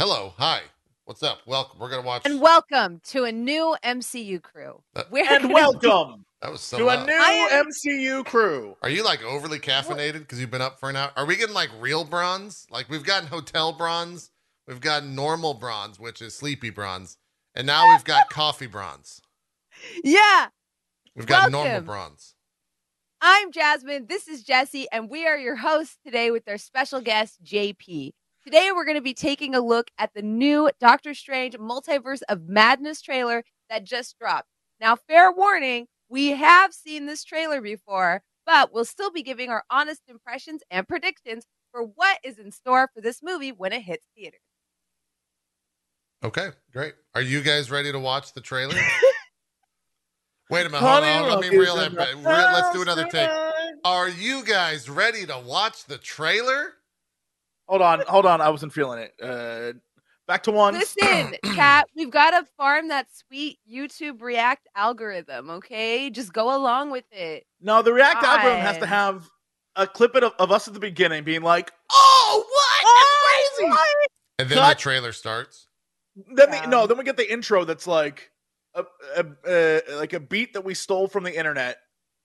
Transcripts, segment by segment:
Hello, hi, what's up? Welcome. We're gonna watch. And welcome to a new MCU crew. Uh, We're And gonna- welcome that was so to a new am- MCU crew. Are you like overly caffeinated because you've been up for an hour? Are we getting like real bronze? Like we've gotten hotel bronze, we've got normal bronze, which is sleepy bronze, and now we've got coffee bronze. Yeah, We've got normal bronze. I'm Jasmine. This is Jesse, and we are your hosts today with our special guest, JP. Today, we're going to be taking a look at the new Doctor Strange Multiverse of Madness trailer that just dropped. Now, fair warning, we have seen this trailer before, but we'll still be giving our honest impressions and predictions for what is in store for this movie when it hits theaters. Okay, great. Are you guys ready to watch the trailer? Wait a minute, hold on. Let me reel that back. Let's do another take. Are you guys ready to watch the trailer? Hold on, hold on. I wasn't feeling it. Uh, back to one. Listen, Kat, we've got to farm that sweet YouTube React algorithm, okay? Just go along with it. No, the React algorithm has to have a clip of, of us at the beginning being like, "Oh, what? That's crazy!" And then Cut. the trailer starts. Then the, no, then we get the intro that's like a, a, a like a beat that we stole from the internet.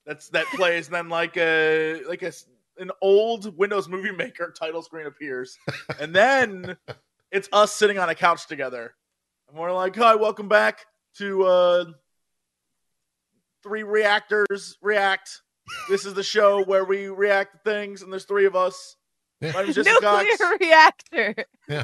That's that plays. and then like a like a s- an old Windows Movie Maker title screen appears, and then it's us sitting on a couch together, and we're like, "Hi, welcome back to uh three reactors react." This is the show where we react to things, and there's three of us. My name's Jesse Cox. Nuclear reactor. Yeah.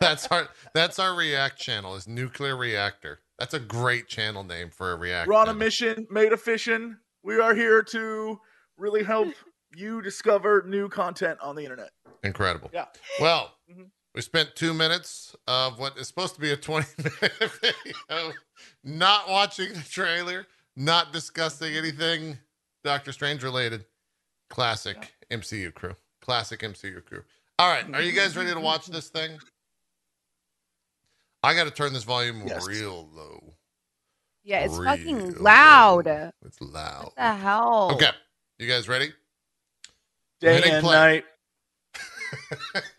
That's our that's our React channel. Is Nuclear Reactor. That's a great channel name for a React. We're on a mission made of fission. We are here to really help you discover new content on the internet. Incredible. Yeah. Well, Mhm. we spent two minutes of what is supposed to be a 20 minute video not watching the trailer, not discussing anything Doctor Strange related. Classic MCU crew. Classic MCU crew. All right. Are you guys ready to watch this thing? I got to turn this volume Yes. real low. Yeah, it's Real fucking low. loud. It's loud. What the hell? Okay. You guys ready? Day Hitting and play. night.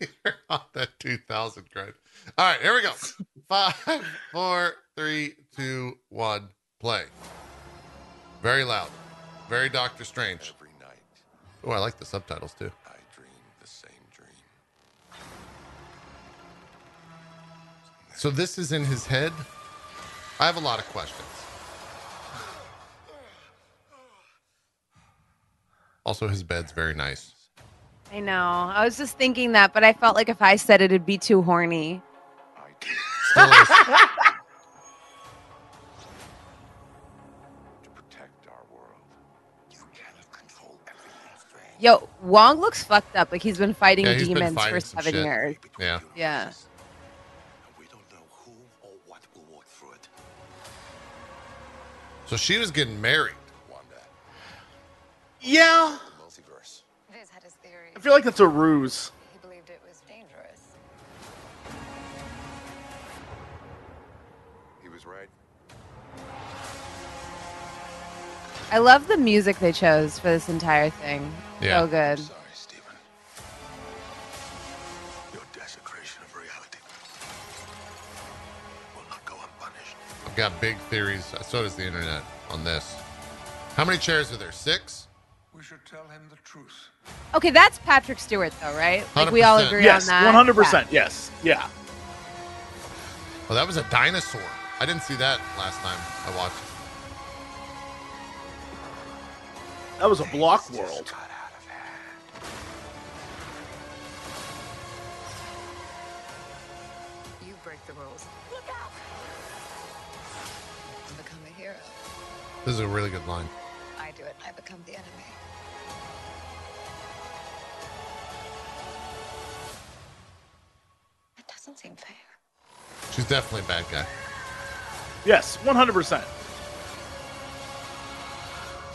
You're on that 2000 grind. All right, here we go. Five, four, three, two, one, play. Very loud. Very Doctor Strange. Every night, Oh, I like the subtitles too. I dream the same dream. So this is in his head. I have a lot of questions. Also, his bed's very nice. I know. I was just thinking that, but I felt like if I said it, it'd be too horny. I dream Still is. to protect our world. You cannot control everything, Yo, Wong looks fucked up. Like he's been fighting Yeah, he's been demons fighting for seven shit. years. Yeah. Yeah. universes. And we don't know who or what will walk through it. So she was getting married. Wanda, Yeah. multiverse. Viz had his theory. I feel like that's a ruse. He believed it was dangerous. He was right. I love the music they chose for this entire thing. Yeah. So good. Sorry, Stephen. Your desecration of reality will not go unpunished. I've got big theories. So does the internet on this. How many chairs are there? Six? We should tell him the truth. Okay, that's Patrick Stewart, though, right? Like we all agree Yes, on that. one hundred percent. Yes. Yeah. Well, that was a dinosaur. I didn't see that last time I watched. That was a block world. got out of hand. You break the rules. Look out! I become a hero. This is a really good line. I do it. I become the enemy. Doesn't seem fair. She's definitely a bad guy. Yes, one hundred percent.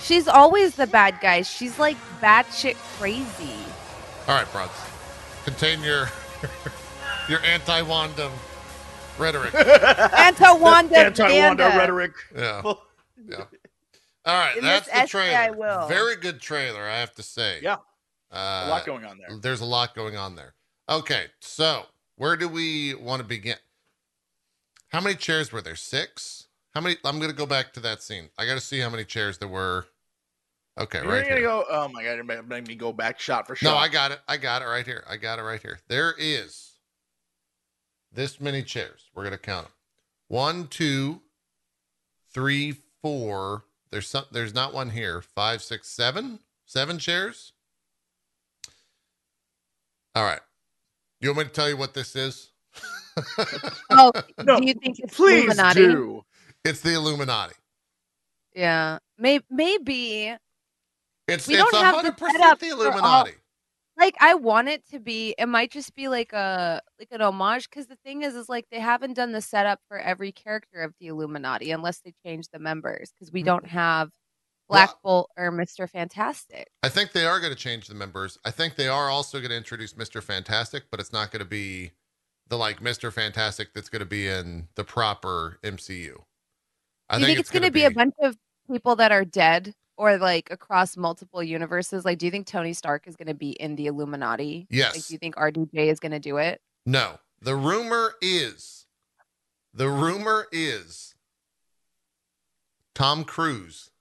She's always the bad guy. She's like batshit crazy. All right, broads. Contain your your anti-Wanda rhetoric. Anto Wanda. Anti-Wanda rhetoric. Yeah. Yeah. All right, In that's the trailer. I will. Very good trailer, I have to say. Yeah, Uh, a lot going on there. There's a lot going on there. Okay, so Where do we want to begin? How many chairs were there? Six. How many? I'm gonna go back to that scene. I got to see how many chairs there were. Okay, You're right gonna here. go. Oh my god! Make make me go back shot for shot. No, I got it. I got it right here. I got it right here. There is this many chairs. We're gonna count them. One, two, three, four. There's some. There's not one here. Five, six, seven. Seven chairs. All right. You want me to tell you what this is? Oh, No, do you think it's Please Illuminati? do. it's the Illuminati. Yeah, maybe. Maybe It's We it's don't have the hundred percent setup the for all- Illuminati. like I want it to be. It might just be like a like an homage because the thing is, is like they haven't done the setup for every character of the Illuminati unless they change the members because we mm. don't have Black Bolt or Mister Fantastic. I think they are going to change the members. I think they are also going to introduce Mr. Fantastic, but it's not going to be the like Mr. Fantastic that's going to be in the proper MCU. I Do you think it's going to be a bunch of people that are dead or like across multiple universes? Like, do you think Tony Stark is going to be in the Illuminati? Like, Yes. do you think RDJ is going to do it? No. The rumor is the rumor is Tom Cruise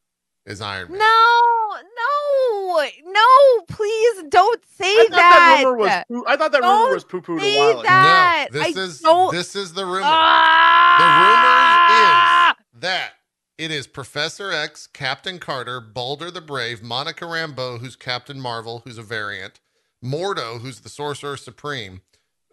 is Iron Man. No, no, no! Please don't say I thought that. that rumor was. Poo- I thought that Don't rumor was poo pooed a while ago. that. no, this I is don't- this is the rumor. Ah! The rumor is that it is Professor X, Captain Carter, Balder the Brave, Monica Rambeau, who's Captain Marvel, who's a variant, Mordo, who's the Sorcerer Supreme,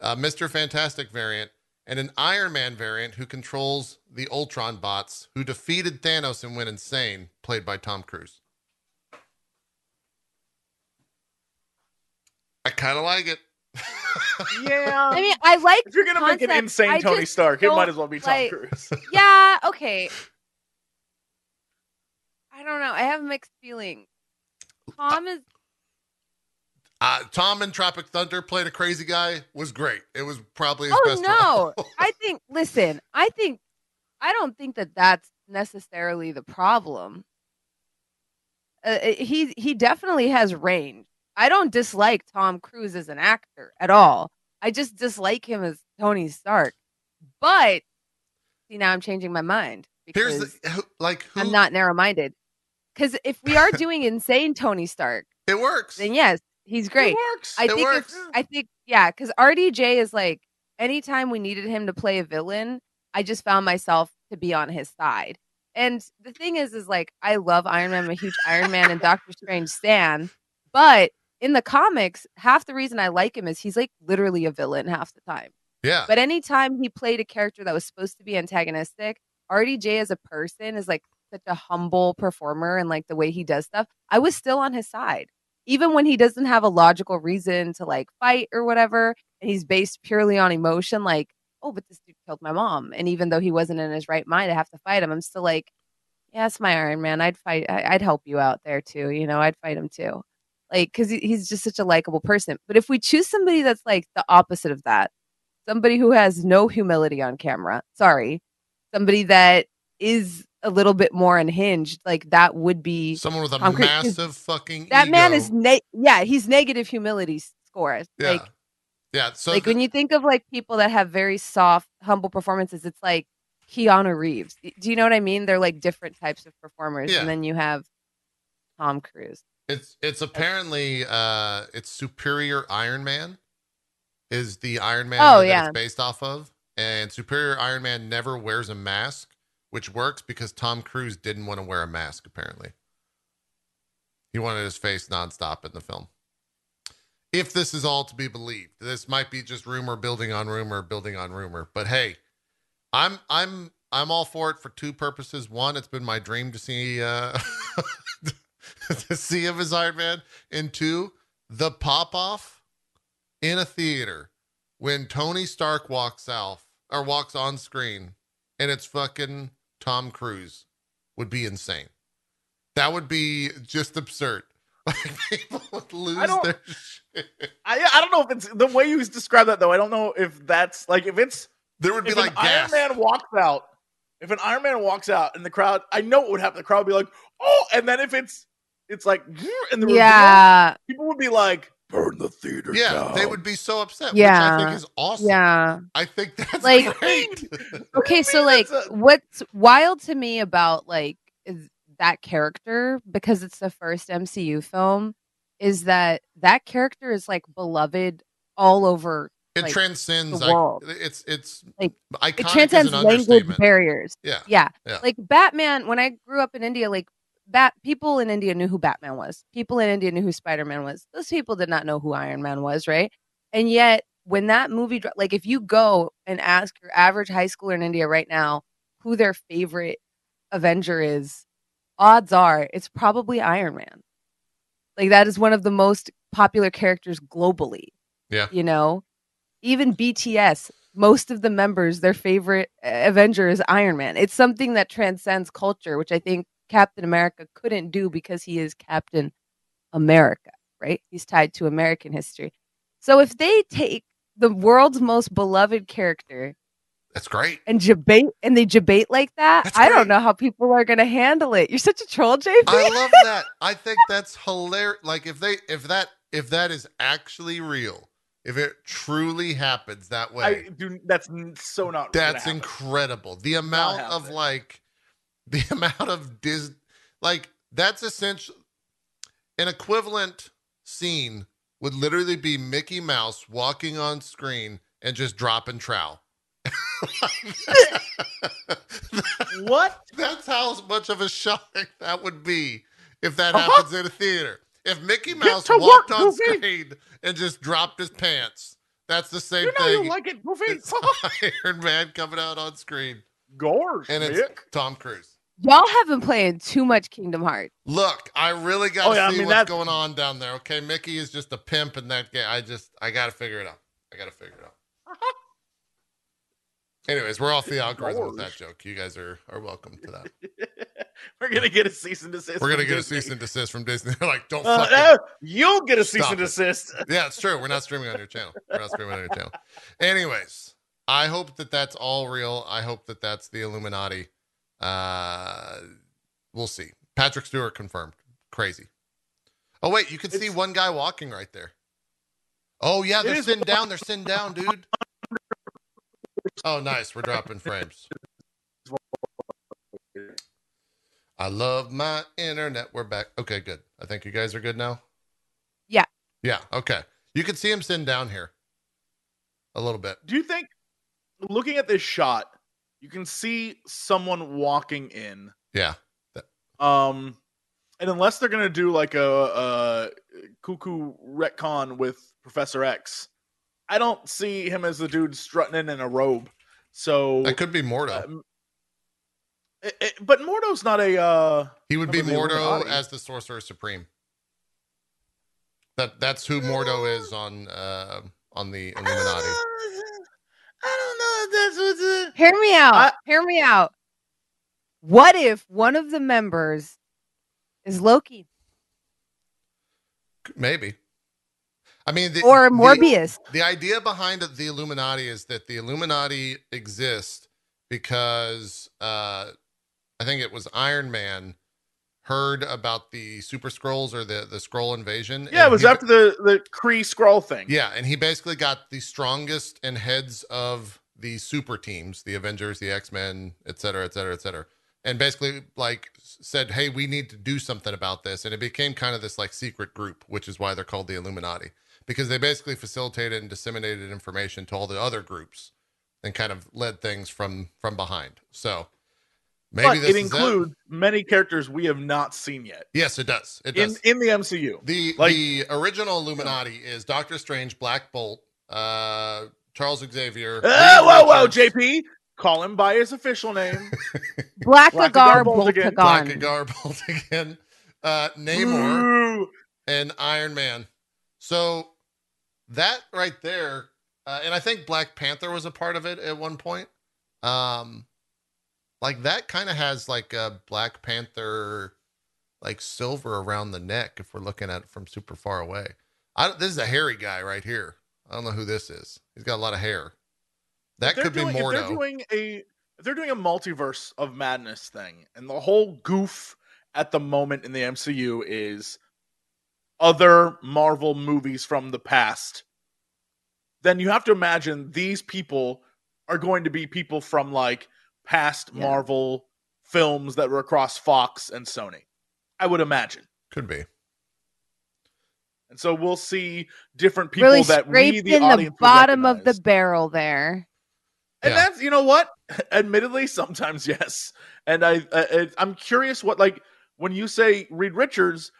uh, Mr. Fantastic variant, and an Iron Man variant who controls the Ultron bots, who defeated Thanos and went insane, played by Tom Cruise. I kind of like it. Yeah. I mean, I like. if you're gonna make an insane I Tony Stark, it might as well be Tom like- Cruise. Yeah. Okay. I don't know. I have mixed feelings. Tom is. Uh, Tom in Tropic Thunder played a crazy guy was great. It was probably his Oh best no! I think. Listen, I think. I don't think that that's necessarily the problem. Uh, he he definitely has range. I don't dislike Tom Cruise as an actor at all. I just dislike him as Tony Stark. But see, now I'm changing my mind because Here's the like who I'm not narrow minded. Because if we are doing insane Tony Stark, it works. then yes, he's great. It works. I It think works. if, I think yeah, because RDJ is like anytime we needed him to play a villain, I just found myself to be on his side. And the thing is, is like I love Iron Man, I'm a huge Iron Man and Doctor Strange stan, but in the comics, half the reason I like him is he's like literally a villain half the time. yeah. But anytime he played a character that was supposed to be antagonistic, RDJ as a person is like such a humble performer and like the way he does stuff. I was still on his side. Even when he doesn't have a logical reason to like fight or whatever, and he's based purely on emotion, like, oh, but this dude killed my mom. And even though he wasn't in his right mind, I have to fight him. I'm still like, yeah, it's my Iron Man. I'd fight, I'd help you out there too. You know, I'd fight him too. Like, cause he- he's just such a likable person. But if we choose somebody that's like the opposite of that, somebody who has no humility on camera. Sorry. Somebody that is a little bit more unhinged. Like that would be Someone with a 'cause massive fucking that man is ego. ne- yeah, he's negative humility s- score. yeah. Like yeah. So like the- when you think of like people that have very soft, humble performances, it's like Keanu Reeves. Do you know what I mean? They're like different types of performers. Yeah. And then you have Tom Cruise. it's it's apparently uh it's Superior Iron Man is the Iron Man Oh, that yeah. it's based off of. And Superior Iron Man never wears a mask, which works because Tom Cruise didn't want to wear a mask, apparently. He wanted his face nonstop in the film. If this is all to be believed, this might be just rumor building on rumor, building on rumor. But hey, I'm I'm I'm all for it for two purposes. One, it's been my dream to see uh to see as Iron Man. And two, the pop off in a theater when Tony Stark walks out or walks on screen and it's fucking Tom Cruise would be insane. That would be just absurd. Like people would lose don't- their shit. I I don't know if it's the way you describe that though. I don't know if that's like if it's There would be if like an Iron. Man walks out. If an Iron Man walks out and the crowd, I know what would happen. The crowd would be like, "Oh!" And then if it's it's like in the reveal, Yeah. people would be like, "Burn the theater. Yeah, they would be so upset. Yeah. which I think is awesome. Yeah. I think that's Like- great. Okay, so mean like a- what's wild to me about like is that character because it's the first MCU film is that that character is like beloved all over it like, transcends. the like, world. it's it's Like, iconic it is transcends language barriers. Yeah. Yeah. Yeah. Like Batman, when I grew up in India, like Bat people in India knew who Batman was. People in India knew who Spider Man was. Those people did not know who Iron Man was, right? And yet, when that movie, like if you go and ask your average high schooler in India right now who their favorite Avenger is, odds are it's probably Iron Man. Like that is one of the most popular characters globally. Yeah. You know, even BTS, most of the members, their favorite uh, Avenger is Iron Man. It's something that transcends culture, which I think Captain America couldn't do because he is Captain America, right? He's tied to American history. So if they take the world's most beloved character That's great. and debate and they debate like that, That's I great. don't know how people are going to handle it. You're such a troll, JP. I love that. I think that's hilarious. Like if they if that if that is actually real, if it truly happens that way, I do. That's so not. that's incredible. The amount of like the amount of dis like that's essential an equivalent scene would literally be Mickey Mouse walking on screen and just dropping trowel. What? That's how much of a shock that would be if that Uh-huh. happens in a theater. If Mickey Mouse walked work, on Goofy. screen and just dropped his pants, that's the same thing. You know thing. you like it, Goofy. it's Iron Man coming out on screen, Gorge, and it's Mick. Tom Cruise. Y'all have been playing too much Kingdom Hearts. Look, I really got to Oh, yeah, I see mean, what's that's- going on down there. Okay, Mickey is just a pimp in that game. I just, I got to figure it out. I got to figure it out. Anyways, we're off the algorithm with that joke. You guys are are welcome to that. We're gonna get a cease and desist. We're gonna from get a Disney. cease and desist from Disney. They're like, don't Uh, fucking no, you'll get a cease Stop and it. desist. Yeah, it's true. We're not streaming on your channel. We're not streaming on your channel. Anyways, I hope that that's all real. I hope that that's the Illuminati. Uh, we'll see. Patrick Stewart confirmed. Crazy. Oh wait, you can see one guy walking right there. Oh yeah, they're is sitting down. They're sitting down, dude. Oh, nice. We're dropping frames. I love my internet. We're back. Okay, good. I think you guys are good now. Yeah. Yeah. Okay. You can see him sitting down here a little bit. Do you think, looking at this shot, you can see someone walking in? Yeah. Um, and unless they're gonna do like a, a cuckoo retcon with Professor X, I don't see him as the dude strutting in in a robe. So, That could be Mordo. um, it- it- but Mordo's not a. uh he would be Mordo as the Sorcerer Supreme. That that's who Mordo is on uh on the Illuminati. I don't know if that's what's. Uh, Hear me out. I- Hear me out. What if one of the members is Loki Maybe. I mean, the, or Morbius? The idea behind the Illuminati is that the Illuminati exist because uh, I think it was Iron Man heard about the Super Skrulls or the the Skrull invasion. yeah, it was he- after the the Kree Skrull thing. Yeah, and he basically got the strongest and heads of the super teams, the Avengers, the X Men, et cetera, et cetera, et cetera, and basically like said, "Hey, we need to do something about this." And it became kind of this like secret group, which is why they're called the Illuminati, because they basically facilitated and disseminated information to all the other groups and kind of led things from from behind. So maybe but this it includes many characters we have not seen yet Yes, it does. It in does. in the MCU. The Like- the original Illuminati is Doctor Strange, Black Bolt, uh, Charles Xavier. Oh, Reed whoa, whoa, JP, call him by his official name. Black Blackagar Agar Boltagon. Blackagar Bolt again, uh, Namor, Ooh. and Iron Man. So that right there, uh, and I think Black Panther was a part of it at one point. Um, like that kind of has like a Black Panther, like silver around the neck. If we're looking at it from super far away, I this is a hairy guy right here. I don't know who this is. He's got a lot of hair. That could be doing, If they're doing a if they're doing a multiverse of madness thing, and the whole goof at the moment in the MCU is other Marvel movies from the past, then you have to imagine these people are going to be people from like past Yeah. Marvel films that were across Fox and Sony. I would imagine. Could be. And so we'll see different people really that we, scraped the in the audience, would bottom of the barrel there. And Yeah. that's you know what? Admittedly, sometimes yes. And I, I I'm curious what like when you say Reed Richards,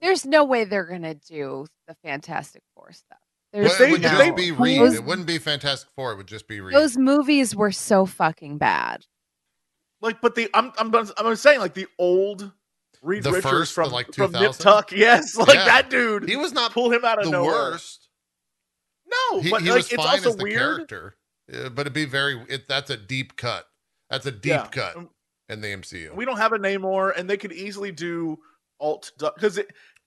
There's no way they're gonna do the Fantastic Four stuff. Well, There's it would they- just they- be Reed. those- It wouldn't be Fantastic Four. It would just be Reed. Those movies were so fucking bad. like, but the I'm I'm I'm saying like the old Reed The Richards first, from like, from Nip Tuck, yes, like Yeah. that dude. he was not pull him out of the nowhere. worst. No, He, but he like was it's fine also as the weird. character, Uh, but it'd be very. It, that's a deep cut. That's a deep Yeah. cut Um, in the MCU. We don't have a Namor, and they could easily do alt because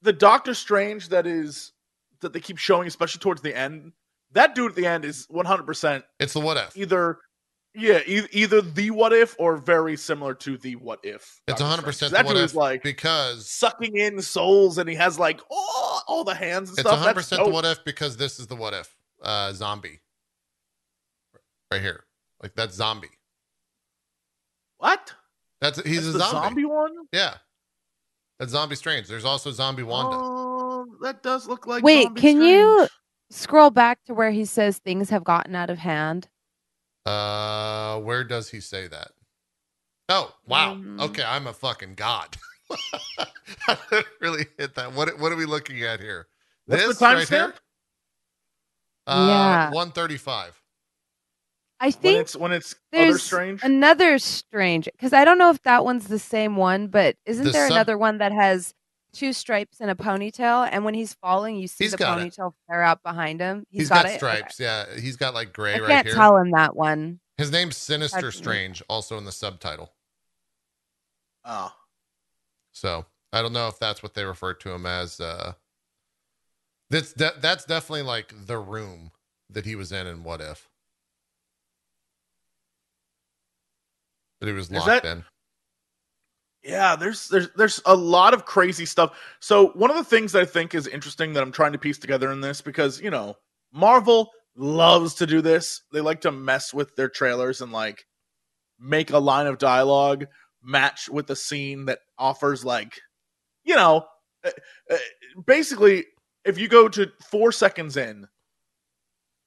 the Doctor Strange that is that they keep showing, especially towards the end. That dude at the end is 100 percent it's the what if. either yeah e- either the what if or very similar to the what if It's one hundred percent that the what dude if is like because sucking in souls and he has like oh, all the hands and it's one hundred percent the what if because this is the what if uh, zombie right here. Like that's zombie. what That's he's That's a the zombie. zombie one Yeah, that's zombie strange. There's also zombie Wanda. oh that does look like Wait, Zombie can you- Scroll back to where he says things have gotten out of hand. Uh, where does he say that? Oh, wow. Um, okay, I'm a fucking god. I didn't really hit that. What what are we looking at here? What's the this right timestamp? here? Uh, Yeah. 135. I when think it's when it's other there's strange another strange because I don't know if that one's the same one, but isn't The there sub- another one that has two stripes and a ponytail? And when he's falling, you see He's the got it. ponytail flare out behind him. he's got, got, it? Okay. stripes. Yeah, he's got like gray I right can't here. tell him that one. His name's Sinister Hard to read. Strange, also in the subtitle. oh So I don't know if that's what they refer to him as. Uh, that's de- that's definitely like the room that he was in, and what if that he was locked that- in. Yeah, there's there's there's a lot of crazy stuff. So one of the things that I think is interesting that I'm trying to piece together in this because you know Marvel loves to do this. They like to mess with their trailers and like make a line of dialogue match with a scene that offers like you know uh, uh, basically if you go to 4 seconds in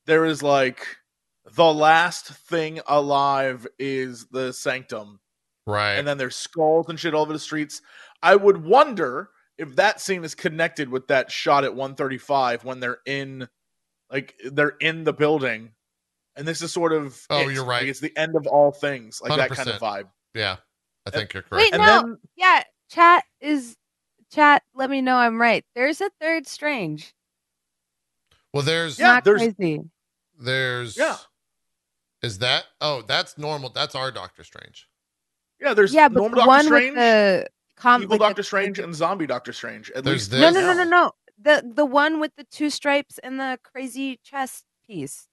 there is like the last thing alive is the sanctum Right. and then there's skulls and shit all over the streets. I would wonder if that scene is connected with that shot at 135 when they're in, like they're in the building, and this is sort of Oh, it. you're right. Like, it's the end of all things, like that kind of vibe. yeah, I think you're Wait, correct. And no, then yeah, chat is chat. Let me know I'm right. There's a third strange. well, there's Yeah, Not there's- crazy. there's Yeah. Is that? Oh, that's normal. That's our Doctor Strange. Yeah, there's Yeah, but normal the Doctor one Strange, with the com- evil with the- Doctor Strange, and zombie Doctor Strange. At There's least this. No, no, no, no, no. The the one with the two stripes and the crazy chest piece.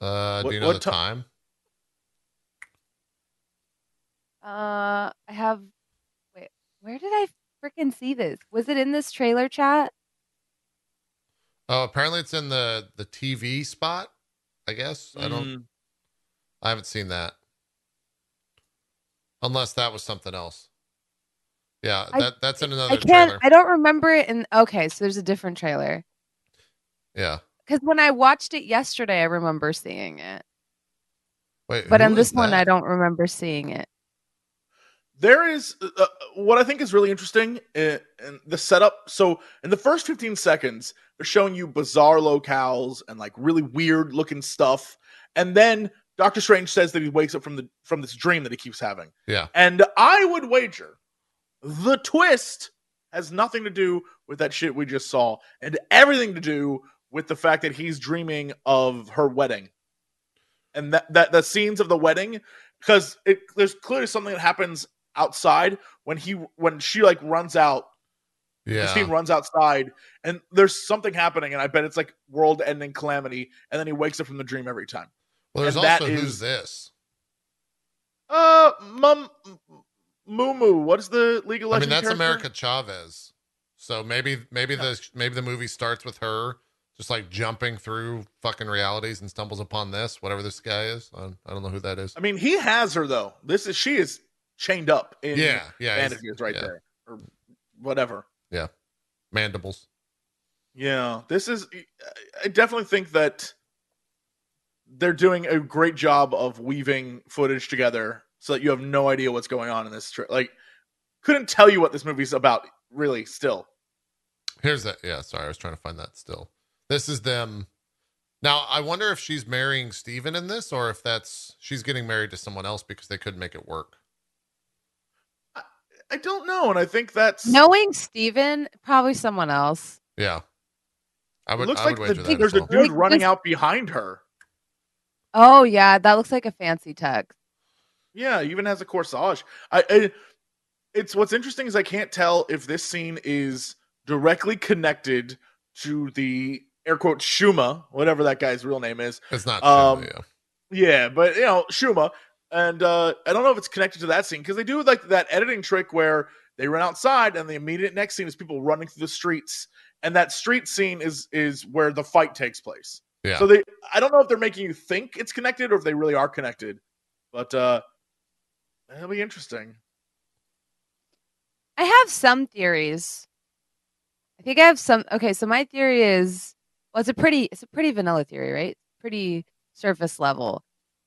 Uh, What- do you know what the ti- time? Uh, I have. Wait, where did I freaking see this? Was it in this trailer chat? Oh, apparently it's in the the TV spot. I guess I don't. Mm, I haven't seen that. Unless that was something else. Yeah, I- that that's in another I can't. trailer. I don't remember it. In okay, so there's a different trailer. yeah. Because when I watched it yesterday, I remember seeing it, Wait, but who on this is one. I don't remember seeing it. there is uh, uh, what I think is really interesting in, in the setup. So in the first 15 seconds, they're showing you bizarre locales and like really weird looking stuff, and then Doctor Strange says that he wakes up from the from this dream that he keeps having. Yeah. And I would wager the twist has nothing to do with that shit we just saw, and everything to do with the fact that he's dreaming of her wedding, and that that the scenes of the wedding because it there's clearly something that happens outside when he when she like runs out Yeah. Christine runs outside and there's something happening and I bet it's like world ending calamity and then he wakes up from the dream every time. Well, there's and also is- who's this? Uh mum Moo, what is the League of I mean, that's character? America Chavez. So maybe maybe the maybe the movie starts with her just like jumping through fucking realities and stumbles upon this, whatever this guy is. I, I don't know who that is. I mean, he has her though. This is she is chained up in Yeah, yeah, bandages right yeah. there or whatever. Yeah, mandibles. Yeah, this is. I definitely think that they're doing a great job of weaving footage together so that you have no idea what's going on in this. Tra- like, couldn't tell you what this movie's about. Really, still. Here's that. Yeah, sorry, I was trying to find that still. This is them. Now, I wonder if she's marrying Stephen in this or if that's she's getting married to someone else because they couldn't make it work. I don't know, and I think that's Knowing Stephen, probably someone else. Yeah. I It would, looks I would like the, that. there's as a dude Like, running this- out behind her. Oh yeah, that looks like a fancy tux. Yeah, even has a corsage. I, I it's what's interesting is I can't tell if this scene is directly connected to the air quote Shuma, whatever that guy's real name is. It's not Um, true, yeah. Yeah, but you know, Shuma. And uh I don't know if it's connected to that scene because they do like that editing trick where they run outside and the immediate next scene is people running through the streets. And that street scene is is where the fight takes place. Yeah. So they I don't know if they're making you think it's connected or if they really are connected. But uh it'll be interesting. I have some theories. I think I have some. Okay, so my theory is, well, it's a pretty, it's a pretty vanilla theory, right? Pretty surface level,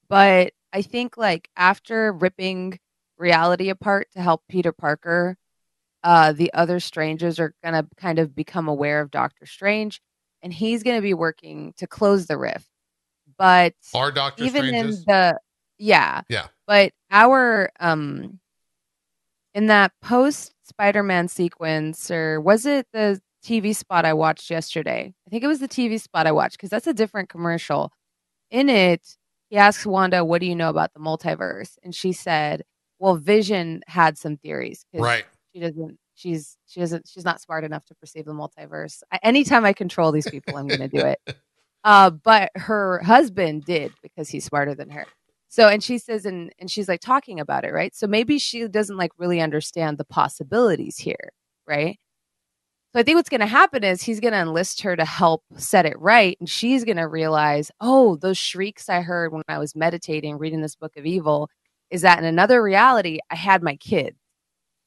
but I think like after ripping reality apart to help Peter Parker, uh, the other strangers are gonna kind of become aware of Doctor Strange, and he's gonna be working to close the rift. But our Doctor even Strange's? in the yeah Yeah. but our um in that post spider-man sequence or was it the tv spot i watched yesterday i think it was the tv spot i watched because that's a different commercial in it he asks wanda what do you know about the multiverse and she said well vision had some theories." right. she doesn't she's she doesn't she's not smart enough to perceive the multiverse. I, anytime i control these people i'm going to do it. Uh but her husband did because he's smarter than her. So and she says and and she's like talking about it right? So maybe she doesn't like really understand the possibilities here right? So i think what's going to happen is he's going to enlist her to help set it right and she's going to realize oh those shrieks i heard when i was meditating reading this book of evil is that in another reality i had my kids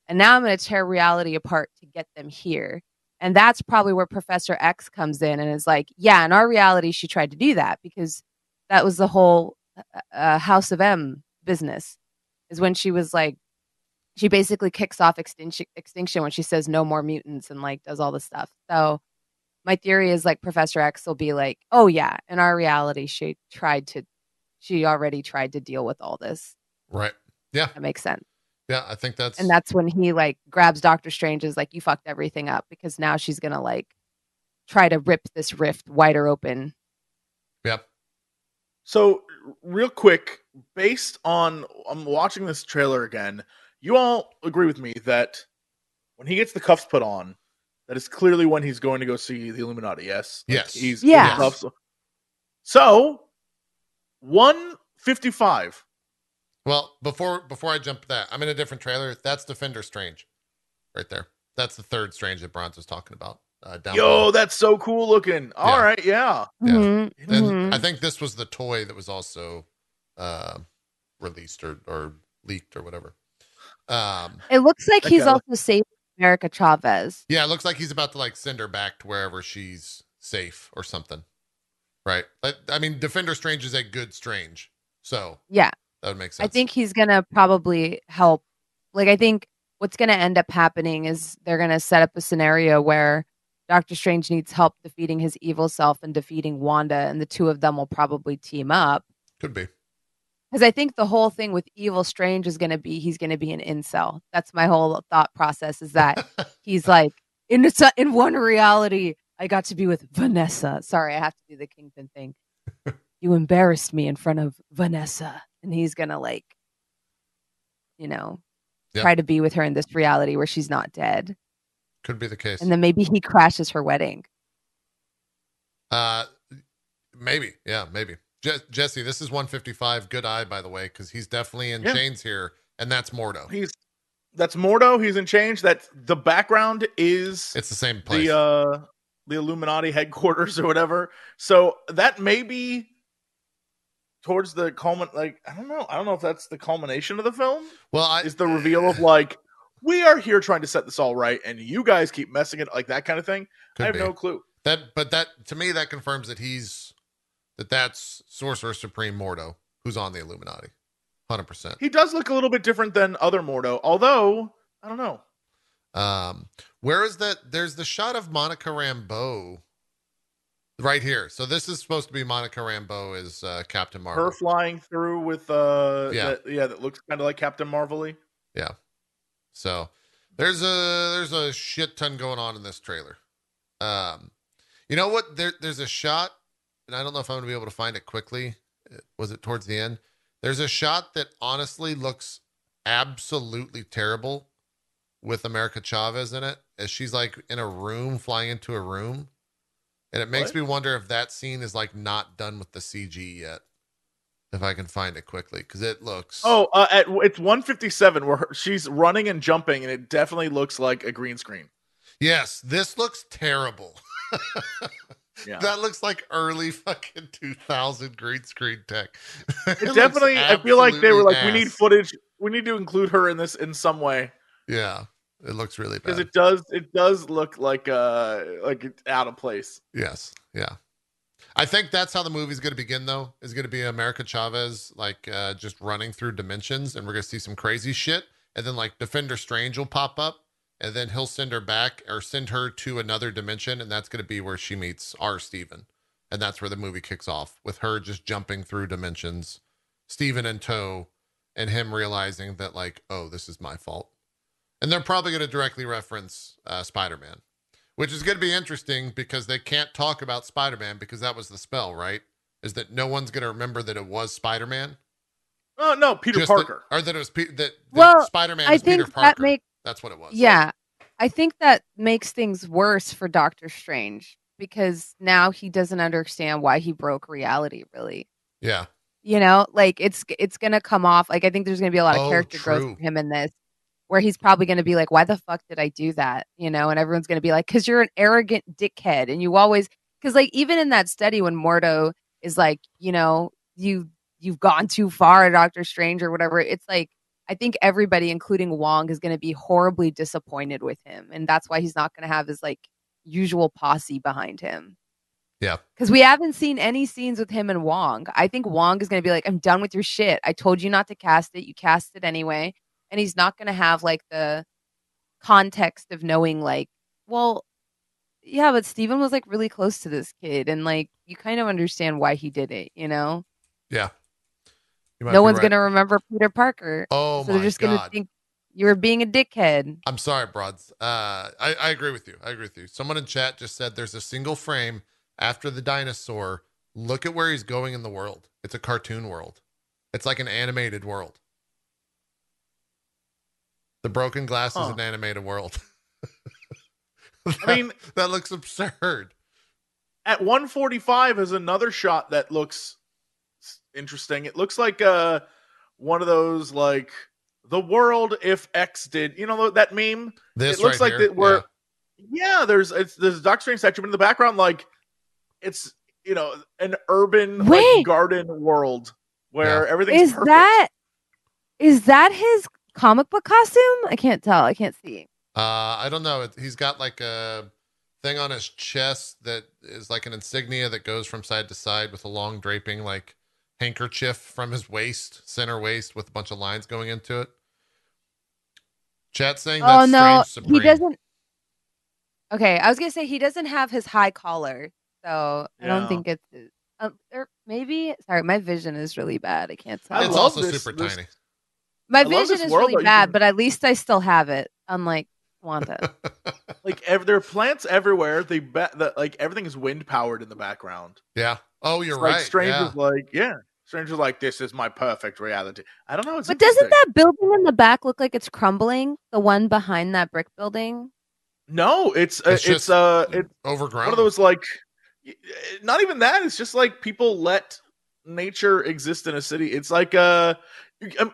and now I'm going to tear reality apart to get them here. And that's probably where Professor X comes in and is like, yeah, in our reality, she tried to do that because that was the whole uh, uh, House of M business, is when she was like, she basically kicks off extinction, extinction when she says no more mutants and like does all this stuff. So my theory is like Professor X will be like, oh, yeah, in our reality, she tried to, she already tried to deal with all this. Right. Yeah. That makes sense Yeah. I think that's and that's when he like grabs Doctor Strange is like you fucked everything up because now she's gonna like try to rip this rift wider open. Yep. So, real quick, based on I'm watching this trailer again, you all agree with me that when he gets the cuffs put on, that is clearly when he's going to go see the Illuminati. Yes. Like, Yes. He's Yeah. So, one fifty-five. Well, before before I jump to that, I'm in a different trailer. That's Defender Strange, right there. That's the third Strange that Bronze was talking about. Uh, down Yo, below. that's so cool looking. All Yeah. right, yeah. Yeah. Mhm, And. I think this was the toy that was also uh, released or, or leaked or whatever. Um, It looks like he's guy- also saving America Chavez. yeah, it looks like he's about to like send her back to wherever she's safe or something. Right. But, I mean, Defender Strange is a good Strange, so Yeah, that would make sense. I think he's gonna probably help. Like I think what's gonna end up happening is they're gonna set up a scenario where Doctor Strange needs help defeating his evil self and defeating Wanda, and the two of them will probably team up. could be. because I think the whole thing with Evil Strange is going to be he's going to be an incel. That's my whole thought process. Is that he's like in a, in one reality I got to be with Vanessa. Sorry, I have to do the Kingpin thing. you embarrassed me in front of Vanessa, and he's gonna like, you know, Yep. try to be with her in this reality where she's not dead, Could be the case. and then maybe he crashes her wedding. Uh, maybe. Yeah, maybe. Je- Jesse, this is 155. Good eye, by the way, because he's definitely in Yeah. chains here, and that's Mordo. He's that's Mordo. He's in chains That the background is It's the same place. the uh the Illuminati headquarters or whatever. So that may be towards the culmin like I don't know. I don't know if that's the culmination of the film. well, I, Is the reveal of like we are here trying to set this all right and you guys keep messing it like that kind of thing. I have be. no clue. that, but that to me that confirms that he's that that's Sorcerer Supreme Mordo who's on the Illuminati, hundred percent. He does look a little bit different than other Mordo, although I don't know. Um, where is that? There's the shot of Monica Rambeau right here. So this is supposed to be Monica Rambeau as uh, Captain Marvel. Her flying through with uh Yeah. that, yeah, that looks kind of like Captain Marvel-y. Yeah. So there's a there's a shit ton going on in this trailer. Um, you know what? There there's a shot, and I don't know if I'm gonna be able to find it quickly. Was it towards the end? There's a shot that honestly looks absolutely terrible with America Chavez in it, as she's like in a room flying into a room. And it makes What? me wonder if that scene is like not done with the CG yet. If I can find it quickly, because it looks Oh, uh, at it's 157 where her, she's running and jumping and it definitely looks like a green screen. Yes, this looks terrible. Yeah. That looks like early fucking 2000 green screen tech. It looks definitely I feel like they were like we need footage. We need to include her in this in some way Yeah, it looks really bad because it does it does look like uh like it's out of place. yes, yeah. I think that's how the movie's going to begin, though. Is going to be America Chavez like uh, just running through dimensions, and we're going to see some crazy shit, and then like Defender Strange will pop up, and then he'll send her back or send her to another dimension, and that's going to be where she meets our Stephen. And that's where the movie kicks off with her just jumping through dimensions, Stephen in tow, and him realizing that, like, oh, this is my fault. And they're probably going to directly reference uh, Spider Man, which is going to be interesting because they can't talk about Spider Man because that was the spell, right? Is that no one's going to remember that it was Spider Man? Oh no, Peter Parker. or that it was Pe- that, that Well, Spider Man I was think Peter Parker. that make That's what it was. yeah, I think that makes things worse for Doctor Strange because now he doesn't understand why he broke reality. Really, Yeah. you know, like it's it's gonna come off. Like I think there's gonna be a lot of Oh, character growth for him in this, where he's probably gonna be like, "Why the fuck did I do that?" You know, and everyone's gonna be like, "Cause you're an arrogant dickhead," and you always because like even in that study when Mordo is like, you know, you you've gone too far, Doctor Strange or whatever. It's like I think everybody, including Wong, is going to be horribly disappointed with him, and that's why he's not going to have his like usual posse behind him. Yeah. because we haven't seen any scenes with him and Wong. I think Wong is going to be like, "I'm done with your shit. I told you not to cast it. You cast it anyway," and he's not going to have like the context of knowing like, well, yeah, but Stephen was like really close to this kid, and like you kind of understand why he did it, you know. Yeah. You No one's right. gonna remember Peter Parker. Oh so my they're just gonna think you were being a dickhead. I'm sorry, broads. Uh, I, I agree with you. I agree with you. Someone in chat just said there's a single frame after the dinosaur. Look at where he's going in the world. It's a cartoon world. It's like an animated world. The broken glass is an animated world. I mean, that looks absurd. at 145 is another shot that looks interesting. It looks like uh one of those like the world if X did, you know that meme? This it looks right like here, that we're yeah. there's it's there's a Doctor Strange section but in the background like it's you know an urban like, garden world where Yeah. everything's Is perfect. that is that his comic book costume? I can't tell. I can't see. Uh, I don't know. It- He's got like a thing on his chest that is like an insignia that goes from side to side with a long draping like handkerchief from his waist, center waist, with a bunch of lines going into it. Chat saying oh that's no, strange supreme. he doesn't. Okay, I was gonna say he doesn't have his high collar, so I don't think it's. Um, or maybe sorry, my vision is really bad. I can't tell. It's also this- super this- tiny. My I vision is world, really bad, can- but at least I still have it. Unlike Wanda. like ev- there are plants everywhere. They bet that like everything is wind powered in the background. yeah. Oh, you're It's right. Like Strange yeah. is like, yeah. Strange is like, this is my perfect reality. I don't know. It's but doesn't that building in the back look like it's crumbling? The one behind that brick building. No, it's uh, It's it's, just uh it's Overgrown. one of those like not even that. It's just like people let nature exist in a city. It's like uh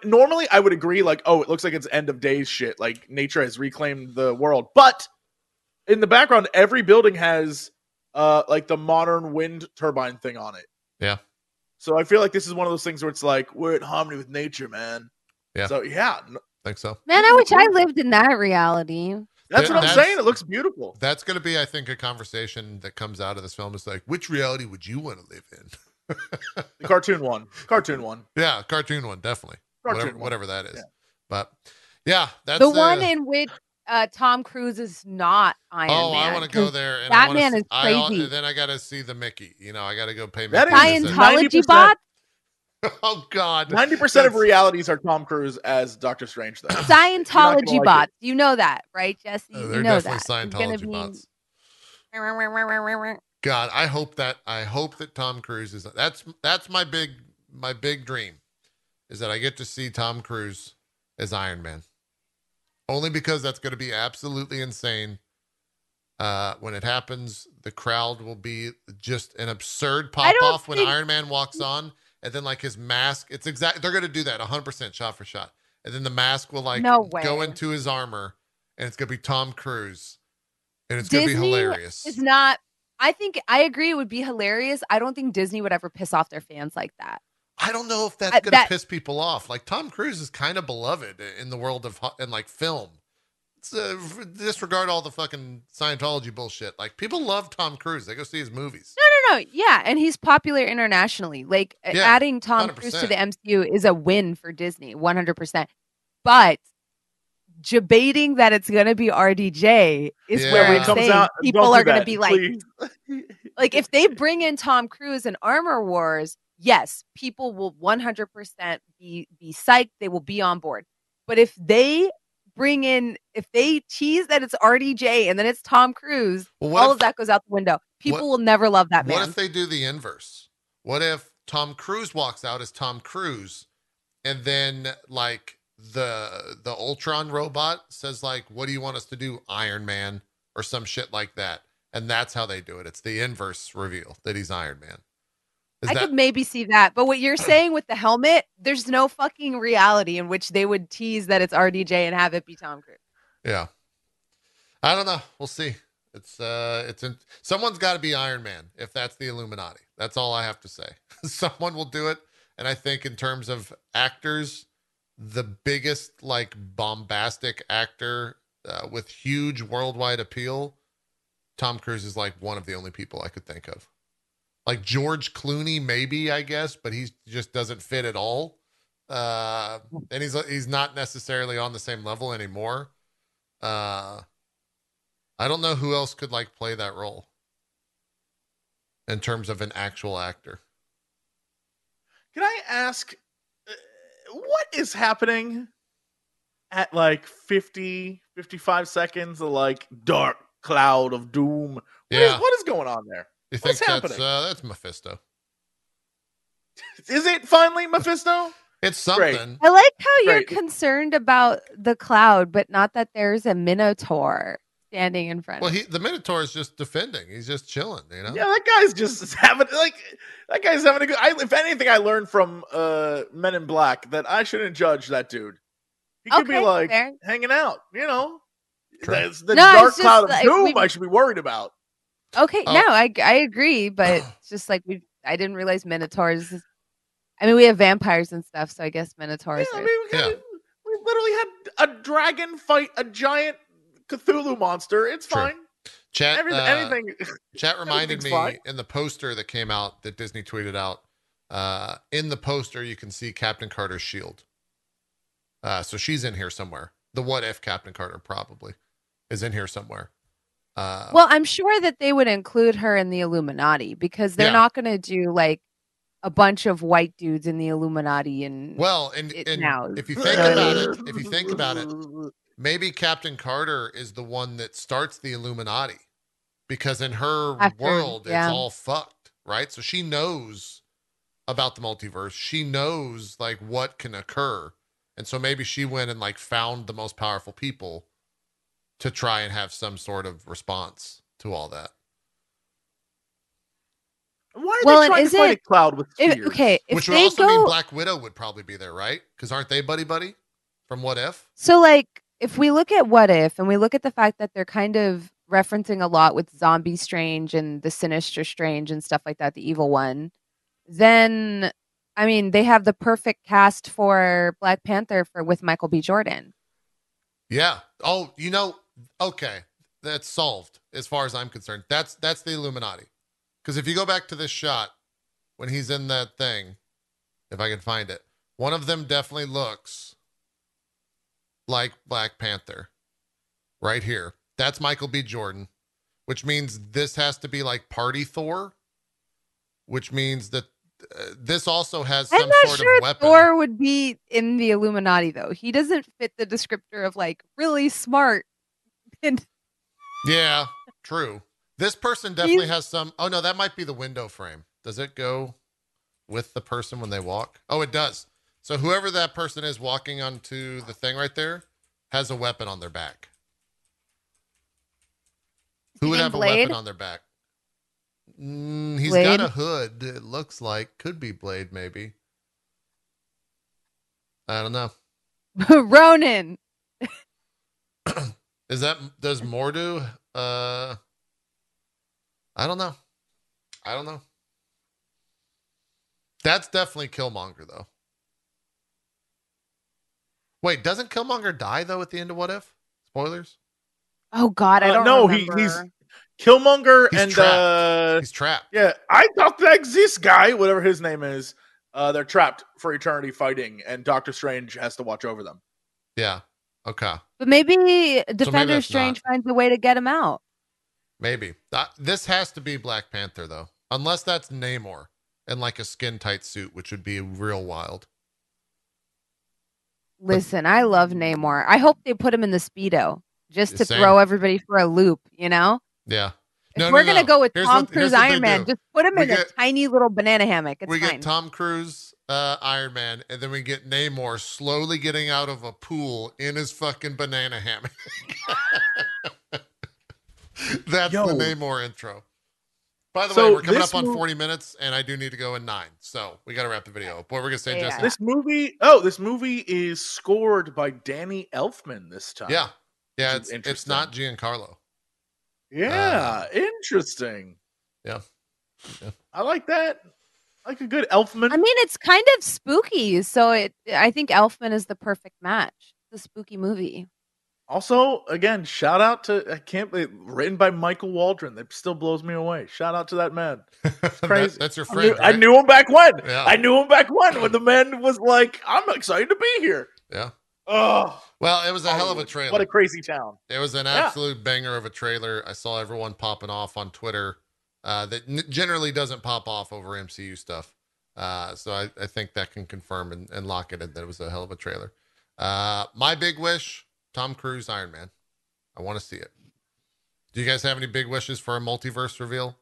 normally I would agree, like, oh, it looks like it's end of days shit. Like nature has reclaimed the world, but in the background, every building has uh like the modern wind turbine thing on it. Yeah. So I feel like this is one of those things where it's like we're in harmony with nature, man. Yeah. So yeah, n- Think so? Man, I wish I lived in that reality. that's Yeah, what I'm that's- saying. It looks beautiful. That's going to be, I think, a conversation that comes out of this film. Is like, which reality would you want to live in? The cartoon one, cartoon one, yeah, cartoon one, definitely. cartoon whatever, one. whatever that is. Yeah. But yeah, that's the one in which uh, Tom Cruise is not Iron Oh, Man. I want to go there. And that I man see- is I al- crazy. then I got to see the Mickey. You know, I got to go pay. That Mickey is. Scientology 90%. bot. Oh God, Ninety percent of realities are Tom Cruise as Doctor Strange, though. Scientology like it. bots. You know that, right, Jesse? Uh, you they're know definitely that. It's gonna Scientology be- bots. God, I hope that I hope that Tom Cruise is that's that's my big my big dream is that I get to see Tom Cruise as Iron Man. Only because that's going to be absolutely insane. Uh, when it happens, the crowd will be just an absurd pop off when think- Iron Man walks on, and then like his mask. It's exact. They're going to do that 100 percent shot for shot, and then the mask will like No go into his armor, and it's going to be Tom Cruise, and it's going to be hilarious. It's not. I think I agree. It would be hilarious. I don't think Disney would ever piss off their fans like that. I don't know if that's Uh, going to that- piss people off. Like Tom Cruise is kind of beloved in the world of and like film. It's, uh, disregard all the fucking Scientology bullshit. Like people love Tom Cruise. They go see his movies. No, no, no. Yeah, and he's popular internationally. Like Yeah, adding Tom Cruise to the MCU is a win for Disney, one hundred percent. But debating that it's going to be RDJ is Yeah. where it comes saying out, people are going to be like, like if they bring in Tom Cruise and Armor Wars, yes, people will 100% be be psyched, they will be on board. But if they bring in if they tease that it's RDJ and then it's Tom Cruise, Well, all if- of that goes out the window. People what- will never love that man. What if they do the inverse? What if Tom Cruise walks out as Tom Cruise, and then like the the Ultron robot says like, "What do you want us to do, Iron Man?" or some shit like that, and that's how they do it. It's the inverse reveal that he's Iron Man. Is I that could maybe see that. But what you're saying with the helmet, there's no fucking reality in which they would tease that it's RDJ and have it be Tom Cruise. Yeah. I don't know. We'll see. It's uh it's in someone's got to be Iron Man if that's the Illuminati. That's all I have to say. Someone will do it and I think in terms of actors the biggest like bombastic actor uh, with huge worldwide appeal Tom Cruise is like one of the only people I could think of. Like George Clooney maybe, I guess, but he just doesn't fit at all. Uh and he's he's not necessarily on the same level anymore. Uh, I don't know who else could like play that role in terms of an actual actor. Can I ask, what is happening at like 50, 55 seconds of like dark cloud of doom? What is- Yeah, what is going on there? you what's think that's happening? uh, that's Mephisto? Is it finally Mephisto? It's Great. something. I like how you're Right. concerned about the cloud, but not that there's a minotaur standing in front Well, of he the Minotaur is just defending. He's just chilling, you know. Yeah, that guy's just having like that guy's having a good. I, if anything, I learned from uh Men in Black that I shouldn't judge that dude. He could be like fair. hanging out, you know. That's the No, dark cloud of like doom. we've- I should be worried about. Okay, Oh. no, I I agree, but it's just like we I didn't realize minotaurs. I mean, we have vampires and stuff, so I guess Yeah, minotaurs I mean, we, Yeah. we literally had a dragon fight a giant Cthulhu monster. It's True. fine. Chat. Everything, uh, anything. Chat reminded me fine. in the poster that came out that Disney tweeted out. Uh, in the poster, you can see Captain Carter's shield. Uh, so she's in here somewhere. The what if Captain Carter probably is in here somewhere. Uh, Well, I'm sure that they would include her in the Illuminati because they're Yeah. not going to do like a bunch of white dudes in the Illuminati and well, and, it and now. if you think about it, if you think about it, maybe Captain Carter is the one that starts the Illuminati because in her After- world yeah. it's all fucked, right? So she knows about the multiverse. She knows like what can occur. And so maybe she went and like found the most powerful people to try and have some sort of response to all that. Why are Well, they trying to fight it- a cloud with If- tears? okay, if Which would they also go, mean Black Widow would probably be there, right? Because aren't they buddy buddy from What If? so like if we look at what if and we look at the fact that they're kind of referencing a lot with zombie strange and the sinister strange and stuff like that the evil one then i mean they have the perfect cast for black panther for with michael b jordan Yeah. Oh, you know, okay, that's solved as far as I'm concerned. That's that's the Illuminati. Because if you go back to this shot when he's in that thing, if I can find it, one of them definitely looks like Black Panther. Right here. That's Michael B. Jordan, which means this has to be like Party Thor, which means that uh, this also has some i'm not sort sure of weapon. thor would be in the illuminati though he doesn't fit the descriptor of like really smart and Yeah, true. This person definitely He's- has some. Oh no, that might be the window frame. Does it go with the person when they walk? Oh, it does. So whoever that person is walking onto the thing right there has a weapon on their back. Who would have a weapon on their back? Mm, he's Blade? got a hood. It looks like could be Blade, maybe. I don't know. ronan Is that does Mordo? Uh, I don't know. I don't know. That's definitely Killmonger, though. Wait, doesn't Killmonger die though at the end of What If? Spoilers. oh god i Uh, don't no, he- he's- Killmonger He's and trapped. uh He's trapped. yeah, I thought that exists guy, whatever his name is. Uh, they're trapped for eternity fighting, and Doctor Strange has to watch over them. Yeah. Okay. But maybe Defender that's Strange not. finds a way to get him out. Maybe. That, this has to be Black Panther though, unless that's Namor in like a skin tight suit, which would be real wild. Listen, I love Namor. I hope they put him in the speedo just to Same. throw everybody for a loop. You know, Yeah. if No, we're no, gonna no. go with Here's Tom what- Cruise Iron Man, do. just put him We in get- a tiny little banana hammock. It's we fine. get Tom Cruise, uh, Iron Man, and then we get Namor slowly getting out of a pool in his fucking banana hammock. That's Yo. the Namor intro. By the So way, we're coming up on mov- 40 minutes, and I do need to go in nine. So we got to wrap the video. up. What we're gonna say, Yeah. Jesse? This movie, oh, this movie is scored by Danny Elfman this time. Yeah, yeah. It's it's not Giacchino. yeah, uh, interesting. Yeah. Yeah. I like that. I like a good Elfman. I mean, it's kind of spooky, so it. I think Elfman is the perfect match. It's a spooky movie. Also, again, shout out to I can't believe written by Michael Waldron. That still blows me away. Shout out to that man. That- crazy. that's your I friend. knew, I knew him back when. Yeah. I knew him back when when the man was like, "I'm excited to be here." Yeah. Oh, Well, it was a hell of a trailer. What a crazy town. It was an Yeah. absolute banger of a trailer. I saw everyone popping off on Twitter uh, that n- generally doesn't pop off over MCU stuff. Uh, so I, I think that can confirm and, and lock it in that it was a hell of a trailer. Uh, my big wish Tom Cruise, Iron Man. I want to see it. Do you guys have any big wishes for a multiverse reveal?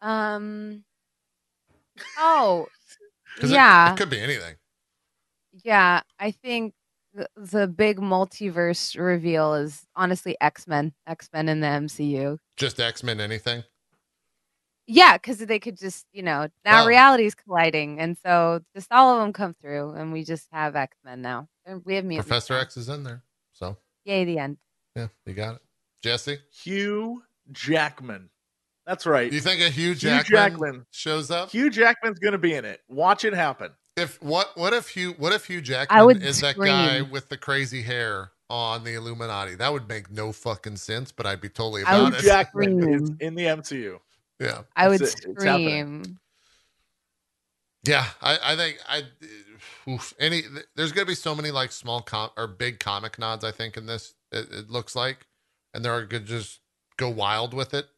Um. Oh, 'Cause it- yeah, It, could be anything. yeah. I think the, the big multiverse reveal is honestly X Men. X Men in the MCU. Just X Men, anything. Yeah, because they could just, you know, now Oh. reality's colliding, and so just all of them come through, and we just have X Men now. And we have mutants. Professor now. X is in there. So, Yay! The end. yeah, you got it. Jesse, Hugh Jackman. That's right. do you think a Hugh Hugh Jackman, Jackman. shows up? Hugh Jackman's gonna be in it. Watch it happen. If what what if Hugh what if Hugh Jackman would is that guy scream. with the crazy hair on the Illuminati? That would make no fucking sense, but I'd be totally I about would it. Hugh Jackman scream. is in the MCU. Yeah, I would It's- it's scream. yeah. I I think I oof, any there's gonna be so many like small com or big comic nods. I think in this it, it looks like, and they're gonna just go wild with it.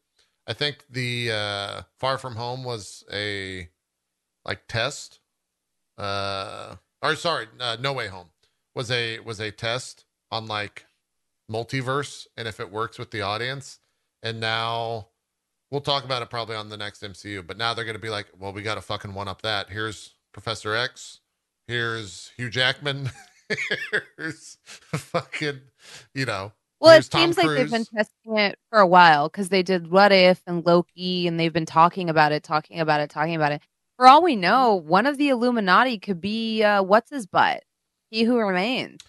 I think the uh Far From Home was a like test. Uh, or sorry, uh, No Way Home was a was a test on like multiverse and if it works with the audience. And now we'll talk about it probably on the next MCU. But now they're gonna be like, well, we got to fucking one up that. Here's Professor X. Here's Hugh Jackman. here's fucking, you know, Well, Here's it Tom seems like they've been testing it for a while because they did What If and Loki, and they've been talking about it, talking about it, talking about it. For all we know, one of the Illuminati could be uh, what's his butt, He Who Remains.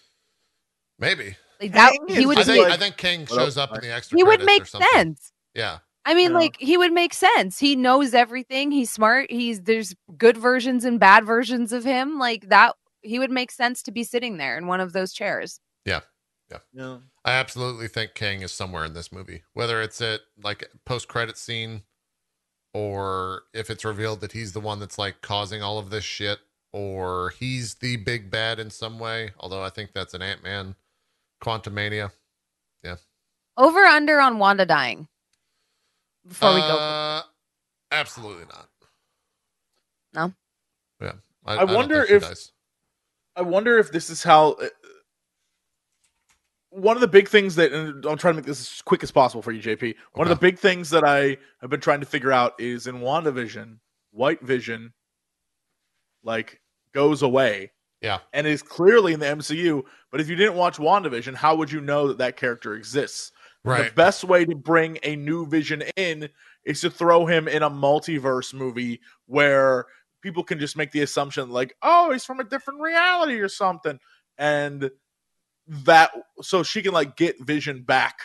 Maybe. Like that, he would I think like- I think Kang shows up in the extra. he would make sense. Yeah. I mean, Yeah. like he would make sense. He knows everything. He's smart. He's there's good versions and bad versions of him. Like that, he would make sense to be sitting there in one of those chairs. Yeah. Yeah, yeah. I absolutely think Kang is somewhere in this movie, whether it's at like post credit scene or if it's revealed that he's the one that's like causing all of this shit or he's the big bad in some way. Although I think that's an Ant Man Quantumania. Yeah. Over under on Wanda dying. Before we go, Uh, absolutely not. No? Yeah. I don't wonder think she if- I wonder if this is how. uh, One of the big things that, and I'm trying to make this as quick as possible for you, JP. One of the big things that I have been trying to figure out is in WandaVision, White Vision, like, goes away Yeah. and is clearly in the MCU. But if you didn't watch WandaVision, how would you know that that character exists? And The best way to bring a new Vision in is to throw him in a multiverse movie where people can just make the assumption like, "Oh, he's from a different reality or something," and that so she can like get Vision back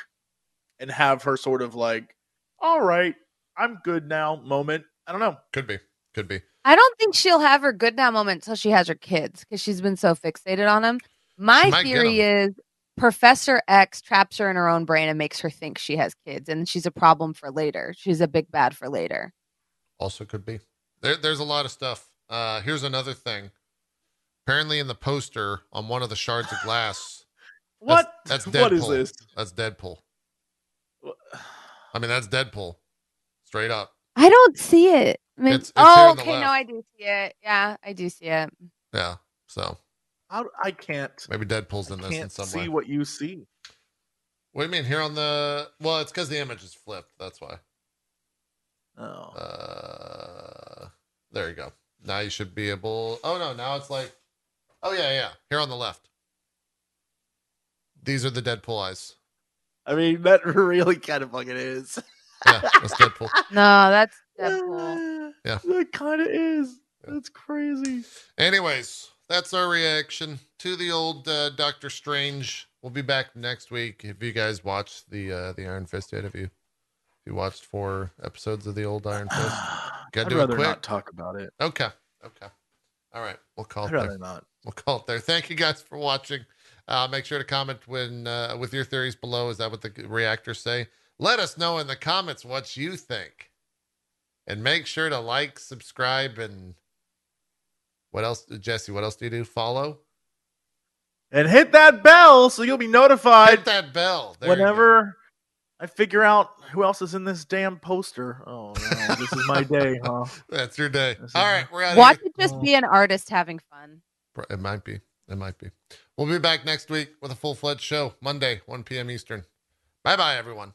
and have her sort of like, "All right, I'm good now." Moment. I don't know. Could be. Could be. I don't think she'll have her good now moment until she has her kids because she's been so fixated on them. My She might get theory is Professor X traps her in her own brain and makes her think she has kids, and she's a problem for later. She's a big bad for later. Also could be. There, there's a lot of stuff. Uh, here's another thing. Apparently, in the poster on one of the shards of glass, What? that's what is Deadpool. this? that's Deadpool. I mean, that's Deadpool, straight up. I don't see it. I mean, It's- it's oh, on the okay, no. I do see it. Yeah, I do see it. Yeah. So How, I can't. maybe Deadpool's in I this in can't some see way. what you see. What do you mean here on the? Well, it's because the image is flipped. That's why. Oh. Uh, there you go. Now you should be able. Oh no! Now it's like. Oh yeah, yeah. Here on the left. These are the Deadpool eyes. I mean, that really kind of fucking is. Yeah, that's Deadpool. No, that's Deadpool. Yeah. That kind of is. Yeah. That's crazy. Anyways, that's our reaction to the old uh, Doctor Strange. We'll be back next week. If you guys watched the uh, the Iron Fist yet, have you? If you watched four episodes of the old Iron Fist? Gotta I'd do it quick. not talk about it. Okay. Okay. All right. We'll call it I'd there. rather not. We'll call it there. Thank you guys for watching. Uh, make sure to comment when uh, with your theories below. Is that what the reactors say? Let us know in the comments what you think, and make sure to like, subscribe, and what else, Jesse? What else do you do? Follow. And hit that bell so you'll be notified Hit that bell There whenever I figure out who else is in this damn poster. Oh no, this is my day, huh? That's your day. This is All my- we're out. Watch Here. it just oh. be an artist having fun. It might be. It might be. We'll be back next week with a full fledged show Monday, 1 p.m. Eastern. Bye bye, everyone.